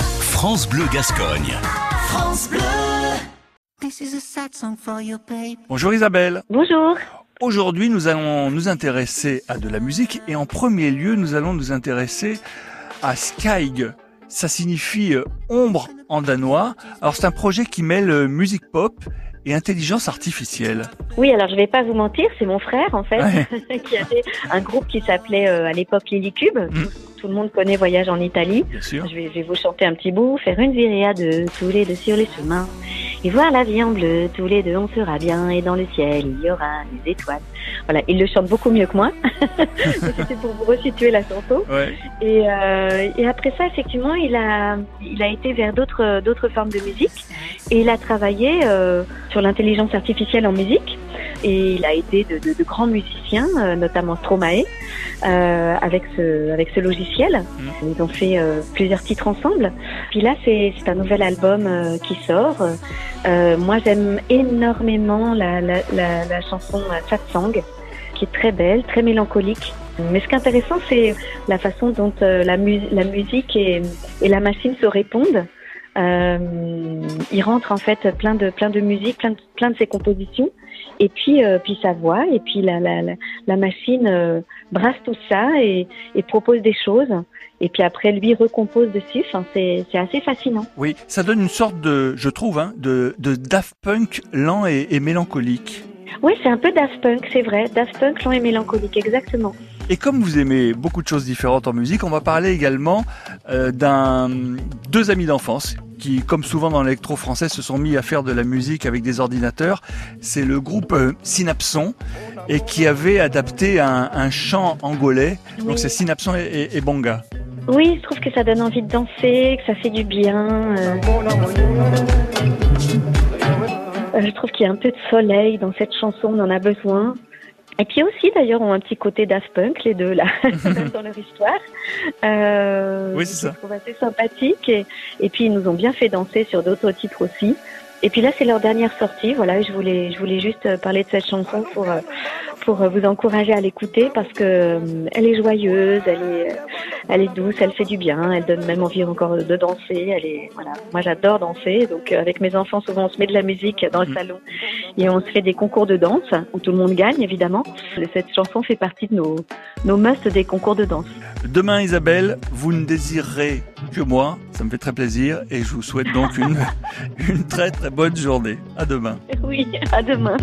France Bleu Gascogne. France Bleu. Bonjour Isabelle. Bonjour. Aujourd'hui, nous allons nous intéresser à de la musique et en premier lieu, nous allons nous intéresser à Skyg. Ça signifie euh, ombre en danois. Alors c'est un projet qui mêle euh, musique pop et intelligence artificielle. Oui, alors je vais pas vous mentir, c'est mon frère en fait Ouais. qui avait un groupe qui s'appelait euh, à l'époque Lilycube. Mm. Tout, tout le monde connaît Voyage en Italie. Bien sûr. Je vais, je vais vous chanter un petit bout, faire une viréade tous les deux sur les chemins et voir la vie en bleu. Tous les deux on sera bien et dans le ciel il y aura des étoiles. Voilà, il le chante beaucoup mieux que moi. C'était pour vous resituer la chanson. Ouais. Et, euh, et après ça, effectivement, il a, il a été vers d'autres, d'autres formes de musique et il a travaillé euh, sur l'intelligence artificielle en musique. Et il a aidé de, de, de grands musiciens, euh, notamment Stromae, euh, avec ce, avec ce logiciel. Ils ont fait euh, plusieurs titres ensemble. Puis là, c'est, un nouvel album euh, qui sort. Euh, moi, j'aime énormément la, la, la, la chanson euh, Satsang, qui est très belle, très mélancolique. Mais ce qui est intéressant, c'est la façon dont euh, la, mu- la musique et, et la machine se répondent. Euh, il rentre en fait plein de plein de musique, plein de, plein de ses compositions, et puis euh, puis sa voix, et puis la la, la, la machine euh, brasse tout ça et, et propose des choses, et puis après lui recompose dessus. Enfin, c'est c'est assez fascinant. Oui, ça donne une sorte de, je trouve, hein, de, de Daft Punk lent et, et mélancolique. Oui, c'est un peu Daft Punk, c'est vrai. Daft Punk, lent et mélancolique, exactement. Et comme vous aimez beaucoup de choses différentes en musique, on va parler également euh, d'un deux amis d'enfance qui, comme souvent dans l'électro français, se sont mis à faire de la musique avec des ordinateurs. C'est le groupe euh, Synapson et qui avait adapté un, un chant angolais. Donc c'est Synapson et, et, et Bonga. Oui, je trouve que ça donne envie de danser, que ça fait du bien. euh. Euh, Je trouve qu'il y a un peu de soleil dans cette chanson, on en a besoin. Et puis aussi, d'ailleurs, ont un petit côté Daft Punk, les deux, là, dans leur histoire. Euh, Oui, c'est ça. Je trouve assez sympathique. Et, et puis, ils nous ont bien fait danser sur d'autres titres aussi. Et puis là, c'est leur dernière sortie. Voilà, je voulais, je voulais juste euh, parler de cette chanson pour, euh, pour euh, vous encourager à l'écouter parce que elle est joyeuse, elle est, elle est douce, elle fait du bien, elle donne même envie encore de danser. Elle est, voilà, moi j'adore danser, donc avec mes enfants souvent on se met de la musique dans le Mhm. salon et on se fait des concours de danse où tout le monde gagne évidemment. Cette chanson fait partie de nos, nos musts des concours de danse. Demain, Isabelle, vous ne désirerez que moi. Ça me fait très plaisir et je vous souhaite donc une, une très très bonne journée. À demain. Oui, à demain.